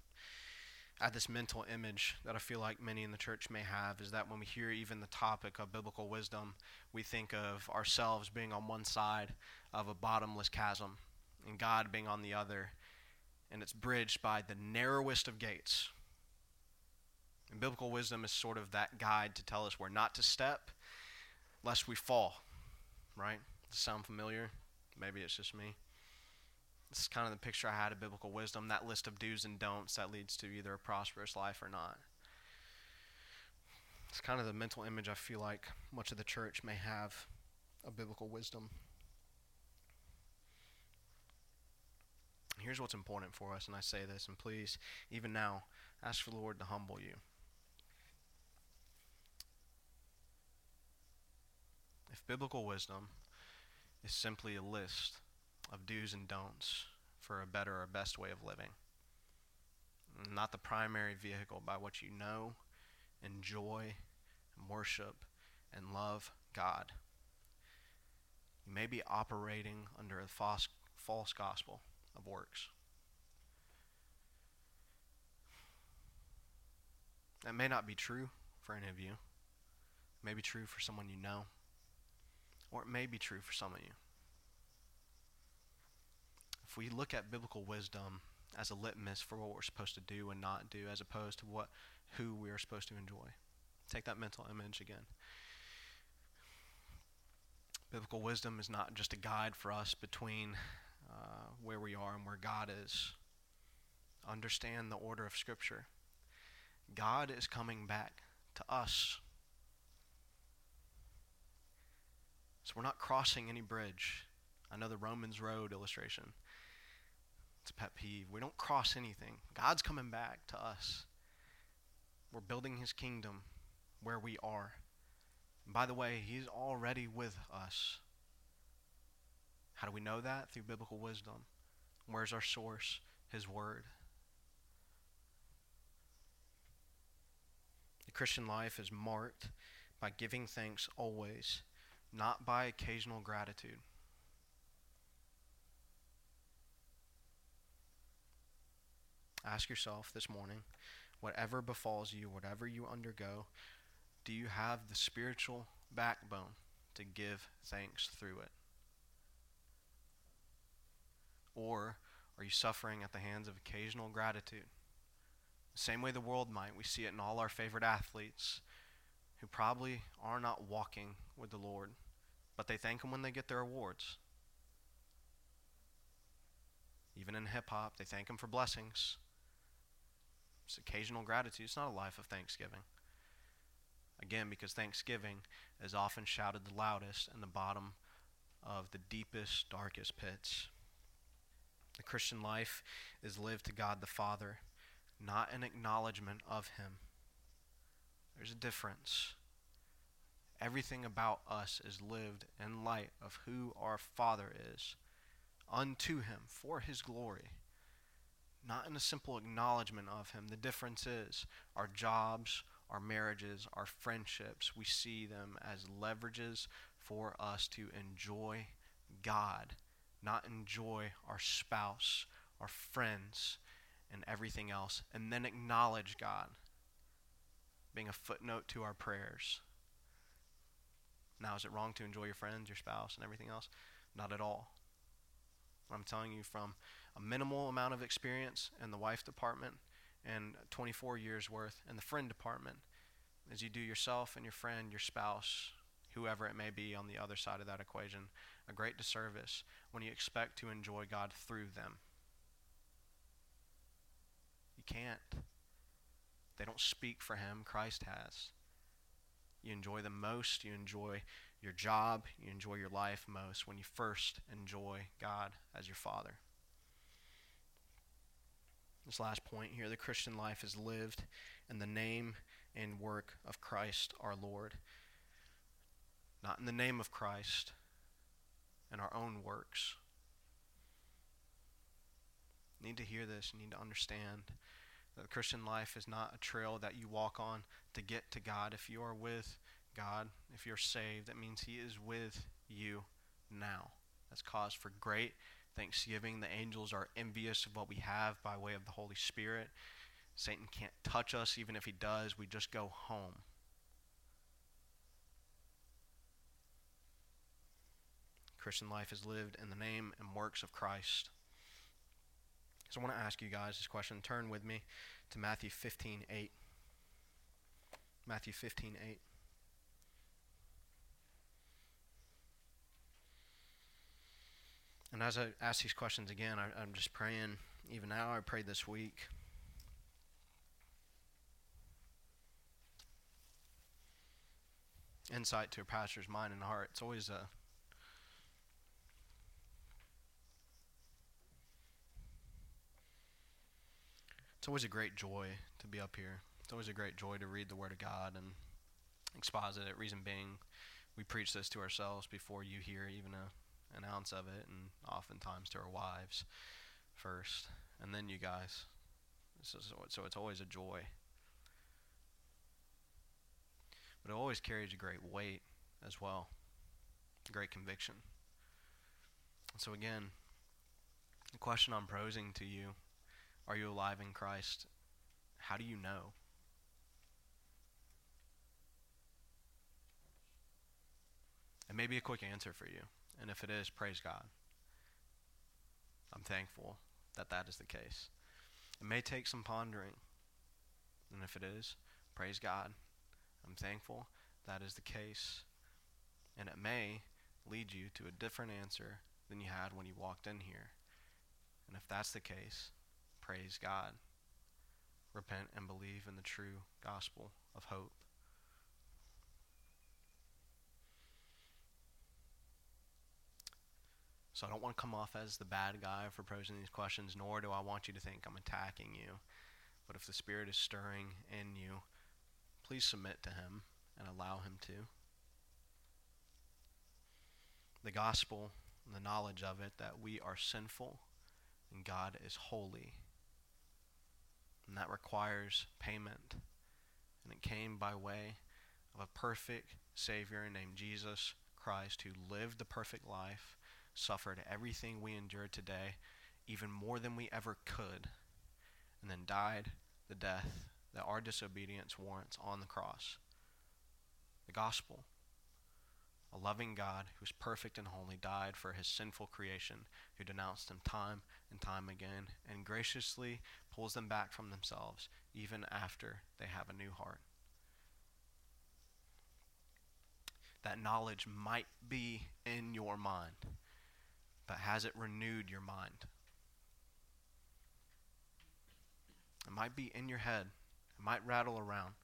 at this mental image that I feel like many in the church may have is that when we hear even the topic of biblical wisdom, we think of ourselves being on one side of a bottomless chasm and God being on the other, and it's bridged by the narrowest of gates. And biblical wisdom is sort of that guide to tell us where not to step lest we fall, right? Does sound familiar? Maybe it's just me. This is kind of the picture I had of biblical wisdom, that list of do's and don'ts that leads to either a prosperous life or not. It's kind of the mental image I feel like much of the church may have of biblical wisdom. Here's what's important for us, and I say this, and please, even now, ask for the Lord to humble you. If biblical wisdom is simply a list of do's and don'ts for a better or best way of living. Not the primary vehicle by which you know, enjoy, and worship, and love God. you may be operating under a false, false gospel of works. That may not be true for any of you. It may be true for someone you know. Or it may be true for some of you. If we look at biblical wisdom as a litmus for what we're supposed to do and not do, as opposed to what who we are supposed to enjoy. Take that mental image again. Biblical wisdom is not just a guide for us between uh, where we are and where God is. Understand the order of Scripture. God is coming back to us. So we're not crossing any bridge. I know the Romans Road illustration. It's a pet peeve. We don't cross anything. God's coming back to us. We're building his kingdom where we are. And by the way, he's already with us. How do we know that? Through biblical wisdom. Where's our source? His word. The Christian life is marked by giving thanks always, not by occasional gratitude. Ask yourself this morning whatever befalls you, whatever you undergo, do you have the spiritual backbone to give thanks through it? Or are you suffering at the hands of occasional gratitude? The same way the world might. We see it in all our favorite athletes who probably are not walking with the Lord, but they thank Him when they get their awards. Even in hip hop, they thank Him for blessings. It's occasional gratitude. It's not a life of thanksgiving. Again, because thanksgiving is often shouted the loudest in the bottom of the deepest, darkest pits. The Christian life is lived to God the Father, not an acknowledgement of Him. There's a difference. Everything about us is lived in light of who our Father is, unto Him, for His glory not in a simple acknowledgement of Him. The difference is our jobs, our marriages, our friendships, we see them as leverages for us to enjoy God, not enjoy our spouse, our friends, and everything else, and then acknowledge God, being a footnote to our prayers. Now, is it wrong to enjoy your friends, your spouse, and everything else? Not at all. I'm telling you from a minimal amount of experience in the wife department and 24 years worth in the friend department as you do yourself and your friend, your spouse, whoever it may be on the other side of that equation, a great disservice when you expect to enjoy God through them. You can't. They don't speak for Him, Christ has. You enjoy them most, you enjoy your job, you enjoy your life most when you first enjoy God as your Father. This last point here the Christian life is lived in the name and work of Christ our Lord. Not in the name of Christ and our own works. You need to hear this. You need to understand that the Christian life is not a trail that you walk on to get to God. If you are with God, if you're saved, that means He is with you now. That's cause for great thanksgiving. The angels are envious of what we have by way of the Holy Spirit. Satan can't touch us, even if he does, we just go home. Christian life is lived in the name and works of Christ. So I want to ask you guys this question. Turn with me to Matthew 15 8. Matthew 15 8. And as I ask these questions again, I, I'm just praying, even now, I prayed this week. Insight to a pastor's mind and heart. It's always a it's always a great joy to be up here. It's always a great joy to read the Word of God and exposit it. Reason being, we preach this to ourselves before you hear even a an ounce of it, and oftentimes to our wives first, and then you guys. So, so it's always a joy. But it always carries a great weight as well, a great conviction. So, again, the question I'm posing to you are you alive in Christ? How do you know? It may be a quick answer for you. And if it is, praise God. I'm thankful that that is the case. It may take some pondering. And if it is, praise God. I'm thankful that is the case. And it may lead you to a different answer than you had when you walked in here. And if that's the case, praise God. Repent and believe in the true gospel of hope. So I don't want to come off as the bad guy for posing these questions, nor do I want you to think I'm attacking you. But if the Spirit is stirring in you, please submit to Him and allow Him to. The gospel, the knowledge of it, that we are sinful and God is holy. And that requires payment. And it came by way of a perfect Savior named Jesus Christ who lived the perfect life suffered everything we endure today, even more than we ever could, and then died the death that our disobedience warrants on the cross. The gospel. A loving God who is perfect and holy died for his sinful creation, who denounced them time and time again, and graciously pulls them back from themselves even after they have a new heart. That knowledge might be in your mind but has it renewed your mind? It might be in your head, it might rattle around,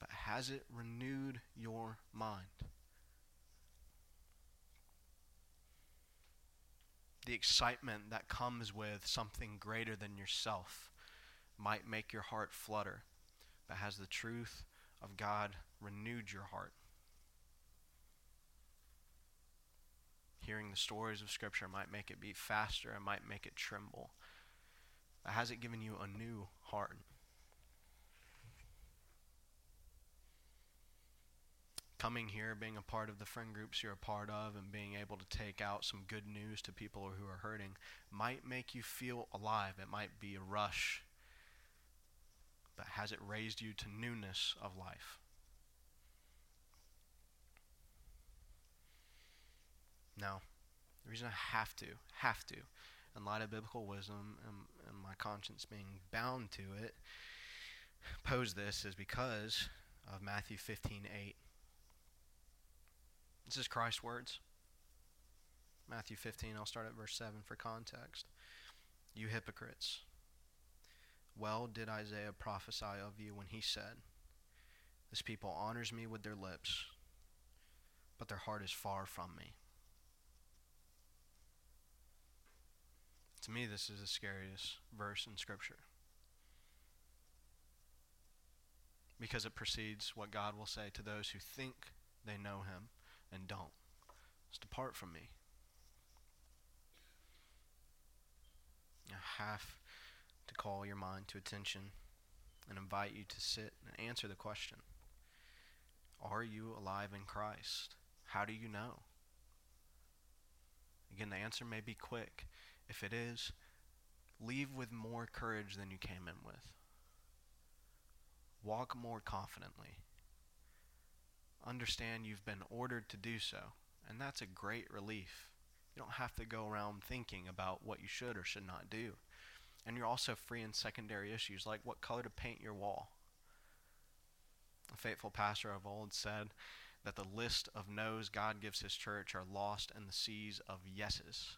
but has it renewed your mind? The excitement that comes with something greater than yourself might make your heart flutter, but has the truth of God renewed your heart? Hearing the stories of Scripture might make it beat faster, it might make it tremble. But has it given you a new heart? Coming here, being a part of the friend groups you're a part of, and being able to take out some good news to people who are hurting might make you feel alive. It might be a rush. But has it raised you to newness of life? No. The reason I have to, have to, in light of biblical wisdom and, and my conscience being bound to it, pose this is because of Matthew 15 8. This is Christ's words. Matthew 15, I'll start at verse 7 for context. You hypocrites, well did Isaiah prophesy of you when he said, This people honors me with their lips, but their heart is far from me. To me, this is the scariest verse in Scripture. Because it precedes what God will say to those who think they know Him and don't. It's depart from me. I have to call your mind to attention and invite you to sit and answer the question Are you alive in Christ? How do you know? Again, the answer may be quick. If it is, leave with more courage than you came in with. Walk more confidently. Understand you've been ordered to do so, and that's a great relief. You don't have to go around thinking about what you should or should not do. And you're also free in secondary issues like what color to paint your wall. A faithful pastor of old said that the list of no's God gives his church are lost in the seas of yeses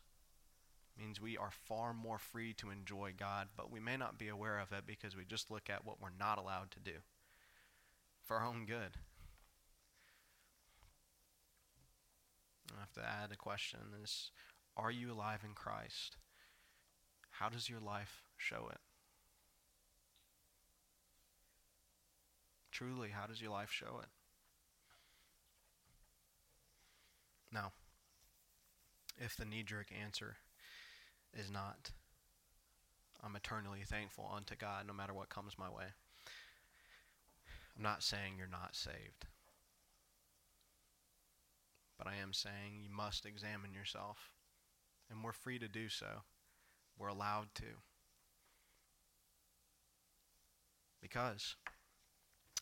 means we are far more free to enjoy God, but we may not be aware of it because we just look at what we're not allowed to do for our own good. I have to add a question is are you alive in Christ? How does your life show it? Truly, how does your life show it? Now, if the knee jerk answer is not. I'm eternally thankful unto God no matter what comes my way. I'm not saying you're not saved. But I am saying you must examine yourself and we're free to do so. We're allowed to. Because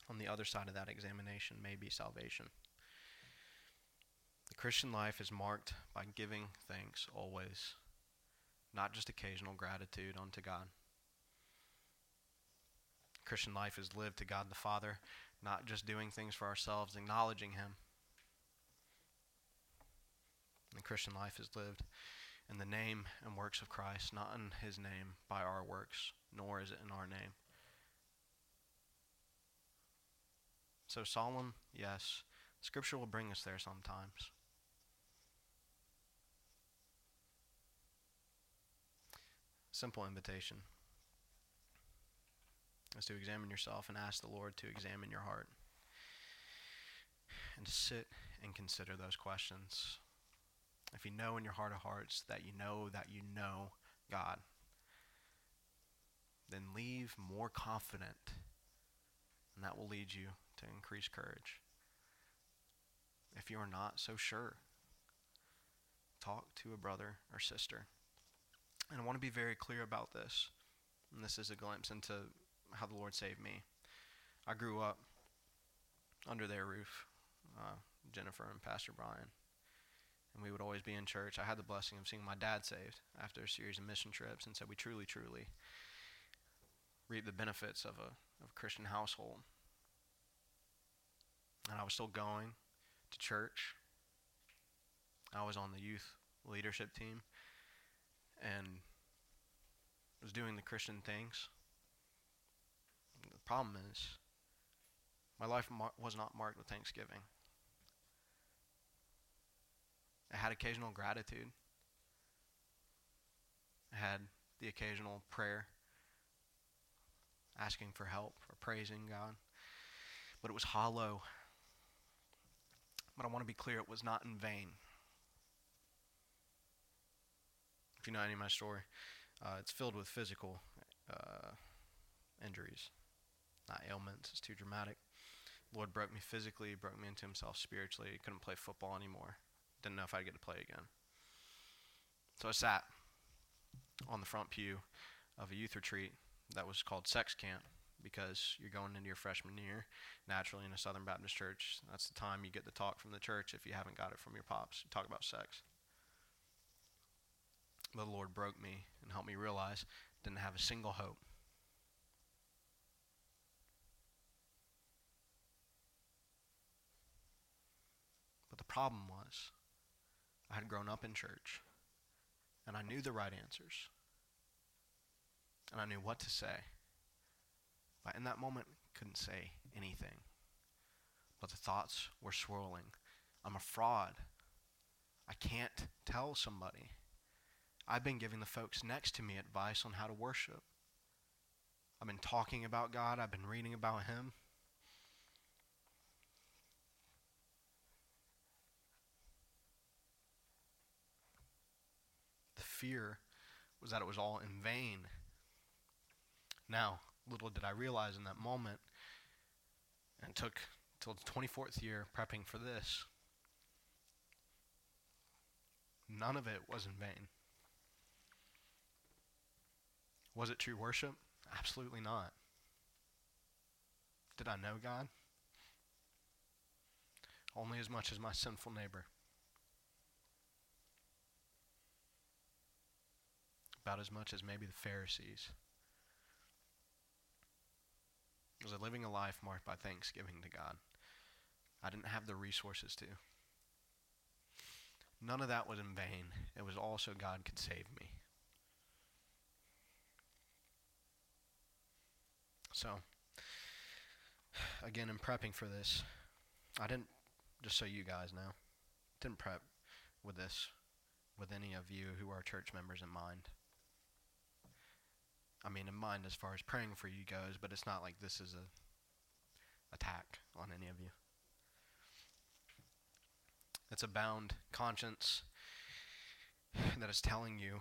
on the other side of that examination may be salvation. The Christian life is marked by giving thanks always, not just occasional gratitude unto God. Christian life is lived to God the Father, not just doing things for ourselves, acknowledging Him. The Christian life is lived in the name and works of Christ, not in His name by our works, nor is it in our name. So solemn, yes. Scripture will bring us there sometimes. Simple invitation is to examine yourself and ask the Lord to examine your heart. And to sit and consider those questions. If you know in your heart of hearts that you know that you know God, then leave more confident, and that will lead you to increase courage. If you are not so sure, talk to a brother or sister. And I want to be very clear about this. And this is a glimpse into how the Lord saved me. I grew up under their roof, uh, Jennifer and Pastor Brian. And we would always be in church. I had the blessing of seeing my dad saved after a series of mission trips. And so we truly, truly reap the benefits of a, of a Christian household. And I was still going to church. I was on the youth leadership team and was doing the Christian things. The problem is, my life mar- was not marked with thanksgiving. I had occasional gratitude. I had the occasional prayer, asking for help or praising God. But it was hollow. But I want to be clear, it was not in vain. You know any of my story, uh, it's filled with physical uh, injuries, not ailments. It's too dramatic. Lord broke me physically, broke me into himself spiritually. Couldn't play football anymore. Didn't know if I'd get to play again. So I sat on the front pew of a youth retreat that was called Sex Camp because you're going into your freshman year naturally in a Southern Baptist church. That's the time you get the talk from the church if you haven't got it from your pops. You talk about sex. The Lord broke me and helped me realize I didn't have a single hope. But the problem was I had grown up in church and I knew the right answers and I knew what to say. But in that moment, couldn't say anything. But the thoughts were swirling. I'm a fraud. I can't tell somebody. I've been giving the folks next to me advice on how to worship. I've been talking about God, I've been reading about Him. The fear was that it was all in vain. Now, little did I realize in that moment, and took till the 24th year prepping for this, none of it was in vain. Was it true worship? Absolutely not. Did I know God? Only as much as my sinful neighbor. About as much as maybe the Pharisees. Was I living a life marked by thanksgiving to God? I didn't have the resources to. None of that was in vain. It was also God could save me. So, again, in prepping for this, I didn't, just so you guys know, didn't prep with this with any of you who are church members in mind. I mean, in mind as far as praying for you goes, but it's not like this is a attack on any of you. It's a bound conscience that is telling you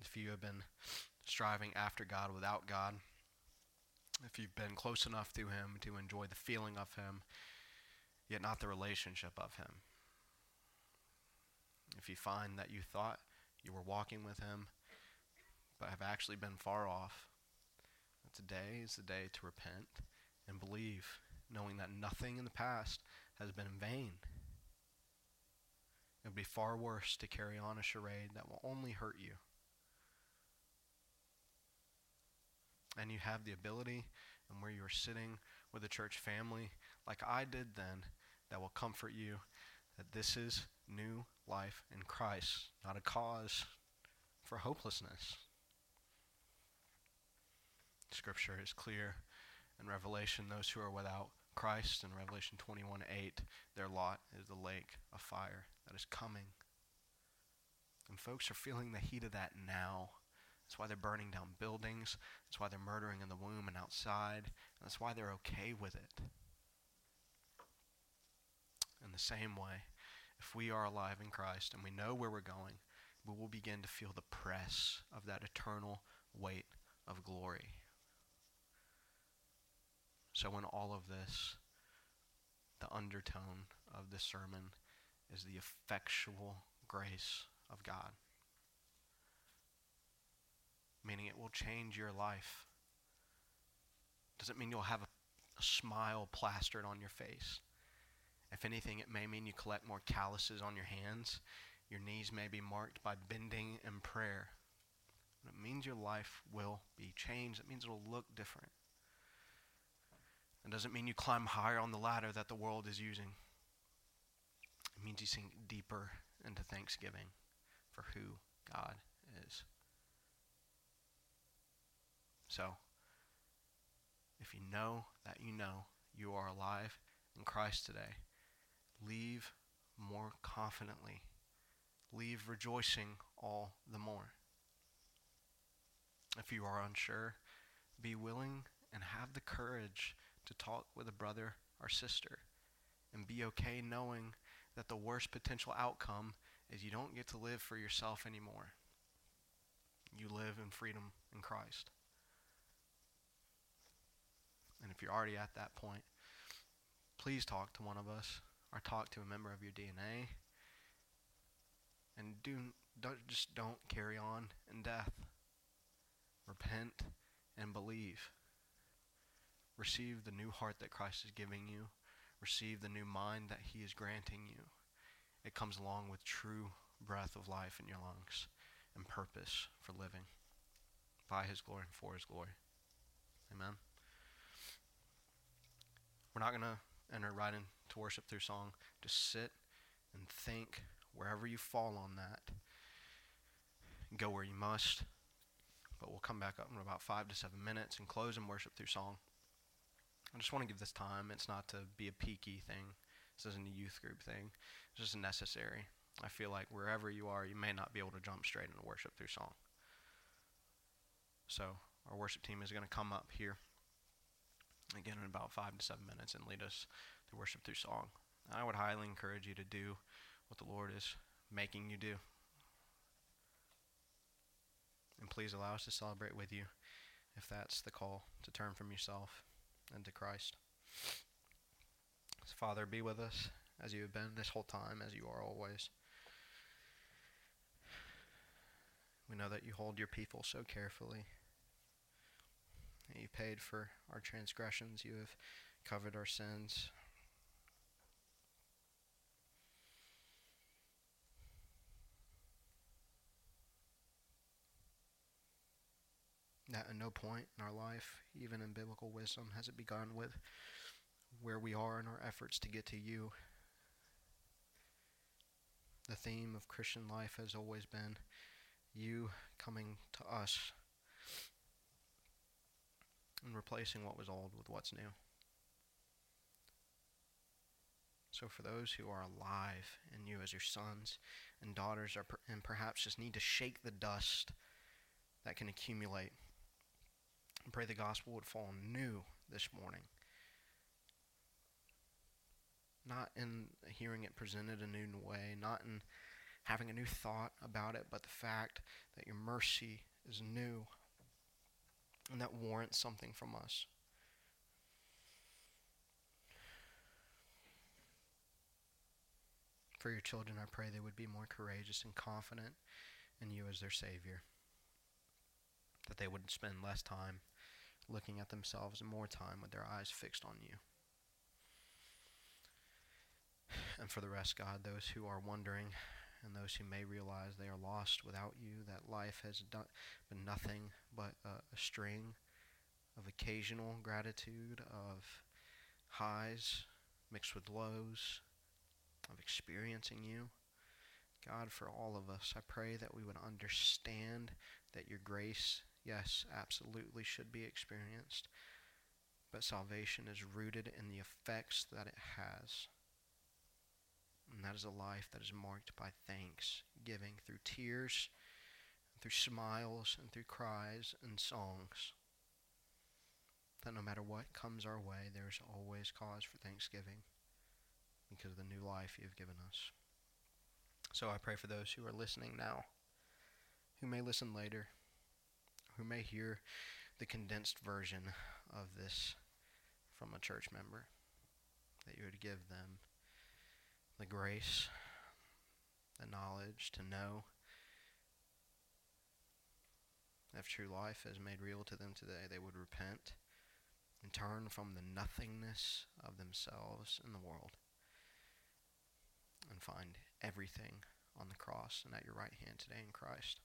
if you have been striving after God without God, if you've been close enough to Him to enjoy the feeling of Him, yet not the relationship of Him. If you find that you thought you were walking with Him, but have actually been far off, today is the day to repent and believe, knowing that nothing in the past has been in vain. It would be far worse to carry on a charade that will only hurt you. And you have the ability, and where you are sitting with a church family, like I did then, that will comfort you that this is new life in Christ, not a cause for hopelessness. Scripture is clear in Revelation, those who are without Christ in Revelation 21 8, their lot is the lake of fire that is coming. And folks are feeling the heat of that now. That's why they're burning down buildings. That's why they're murdering in the womb and outside. And that's why they're okay with it. In the same way, if we are alive in Christ and we know where we're going, we will begin to feel the press of that eternal weight of glory. So, in all of this, the undertone of this sermon is the effectual grace of God. Meaning it will change your life. Doesn't mean you'll have a, a smile plastered on your face. If anything, it may mean you collect more calluses on your hands. Your knees may be marked by bending in prayer. But it means your life will be changed. It means it will look different. It doesn't mean you climb higher on the ladder that the world is using. It means you sink deeper into thanksgiving for who God is. So, if you know that you know you are alive in Christ today, leave more confidently. Leave rejoicing all the more. If you are unsure, be willing and have the courage to talk with a brother or sister and be okay knowing that the worst potential outcome is you don't get to live for yourself anymore. You live in freedom in Christ. And if you're already at that point, please talk to one of us or talk to a member of your DNA. And do don't just don't carry on in death. Repent and believe. Receive the new heart that Christ is giving you. Receive the new mind that He is granting you. It comes along with true breath of life in your lungs and purpose for living by His glory and for His glory. Amen. We're not going to enter right into worship through song. Just sit and think wherever you fall on that. Go where you must. But we'll come back up in about five to seven minutes and close in worship through song. I just want to give this time. It's not to be a peaky thing. This isn't a youth group thing. It's just necessary. I feel like wherever you are, you may not be able to jump straight into worship through song. So our worship team is going to come up here again in about five to seven minutes and lead us to worship through song. I would highly encourage you to do what the Lord is making you do. And please allow us to celebrate with you if that's the call to turn from yourself and to Christ. So Father, be with us as you have been this whole time, as you are always. We know that you hold your people so carefully. You paid for our transgressions. You have covered our sins. That at no point in our life, even in biblical wisdom, has it begun with where we are in our efforts to get to you. The theme of Christian life has always been you coming to us and replacing what was old with what's new. So, for those who are alive in you as your sons and daughters, are per- and perhaps just need to shake the dust that can accumulate and pray the gospel would fall new this morning. Not in hearing it presented a new way, not in having a new thought about it, but the fact that your mercy is new and that warrants something from us. For your children, I pray they would be more courageous and confident in you as their Savior. That they would spend less time looking at themselves and more time with their eyes fixed on you. And for the rest, God, those who are wondering and those who may realize they are lost without you, that life has done, been nothing but a, a string of occasional gratitude, of highs mixed with lows, of experiencing you. God, for all of us, I pray that we would understand that your grace, yes, absolutely should be experienced, but salvation is rooted in the effects that it has. And that is a life that is marked by thanksgiving through tears, through smiles, and through cries and songs. That no matter what comes our way, there's always cause for thanksgiving because of the new life you have given us. So I pray for those who are listening now, who may listen later, who may hear the condensed version of this from a church member, that you would give them the grace, the knowledge to know if true life is made real to them today, they would repent and turn from the nothingness of themselves in the world and find everything on the cross and at your right hand today in Christ.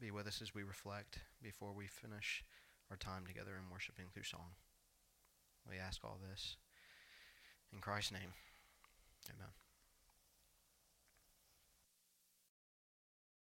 Be with us as we reflect before we finish our time together in worshiping through song. We ask all this in Christ's name. Amen.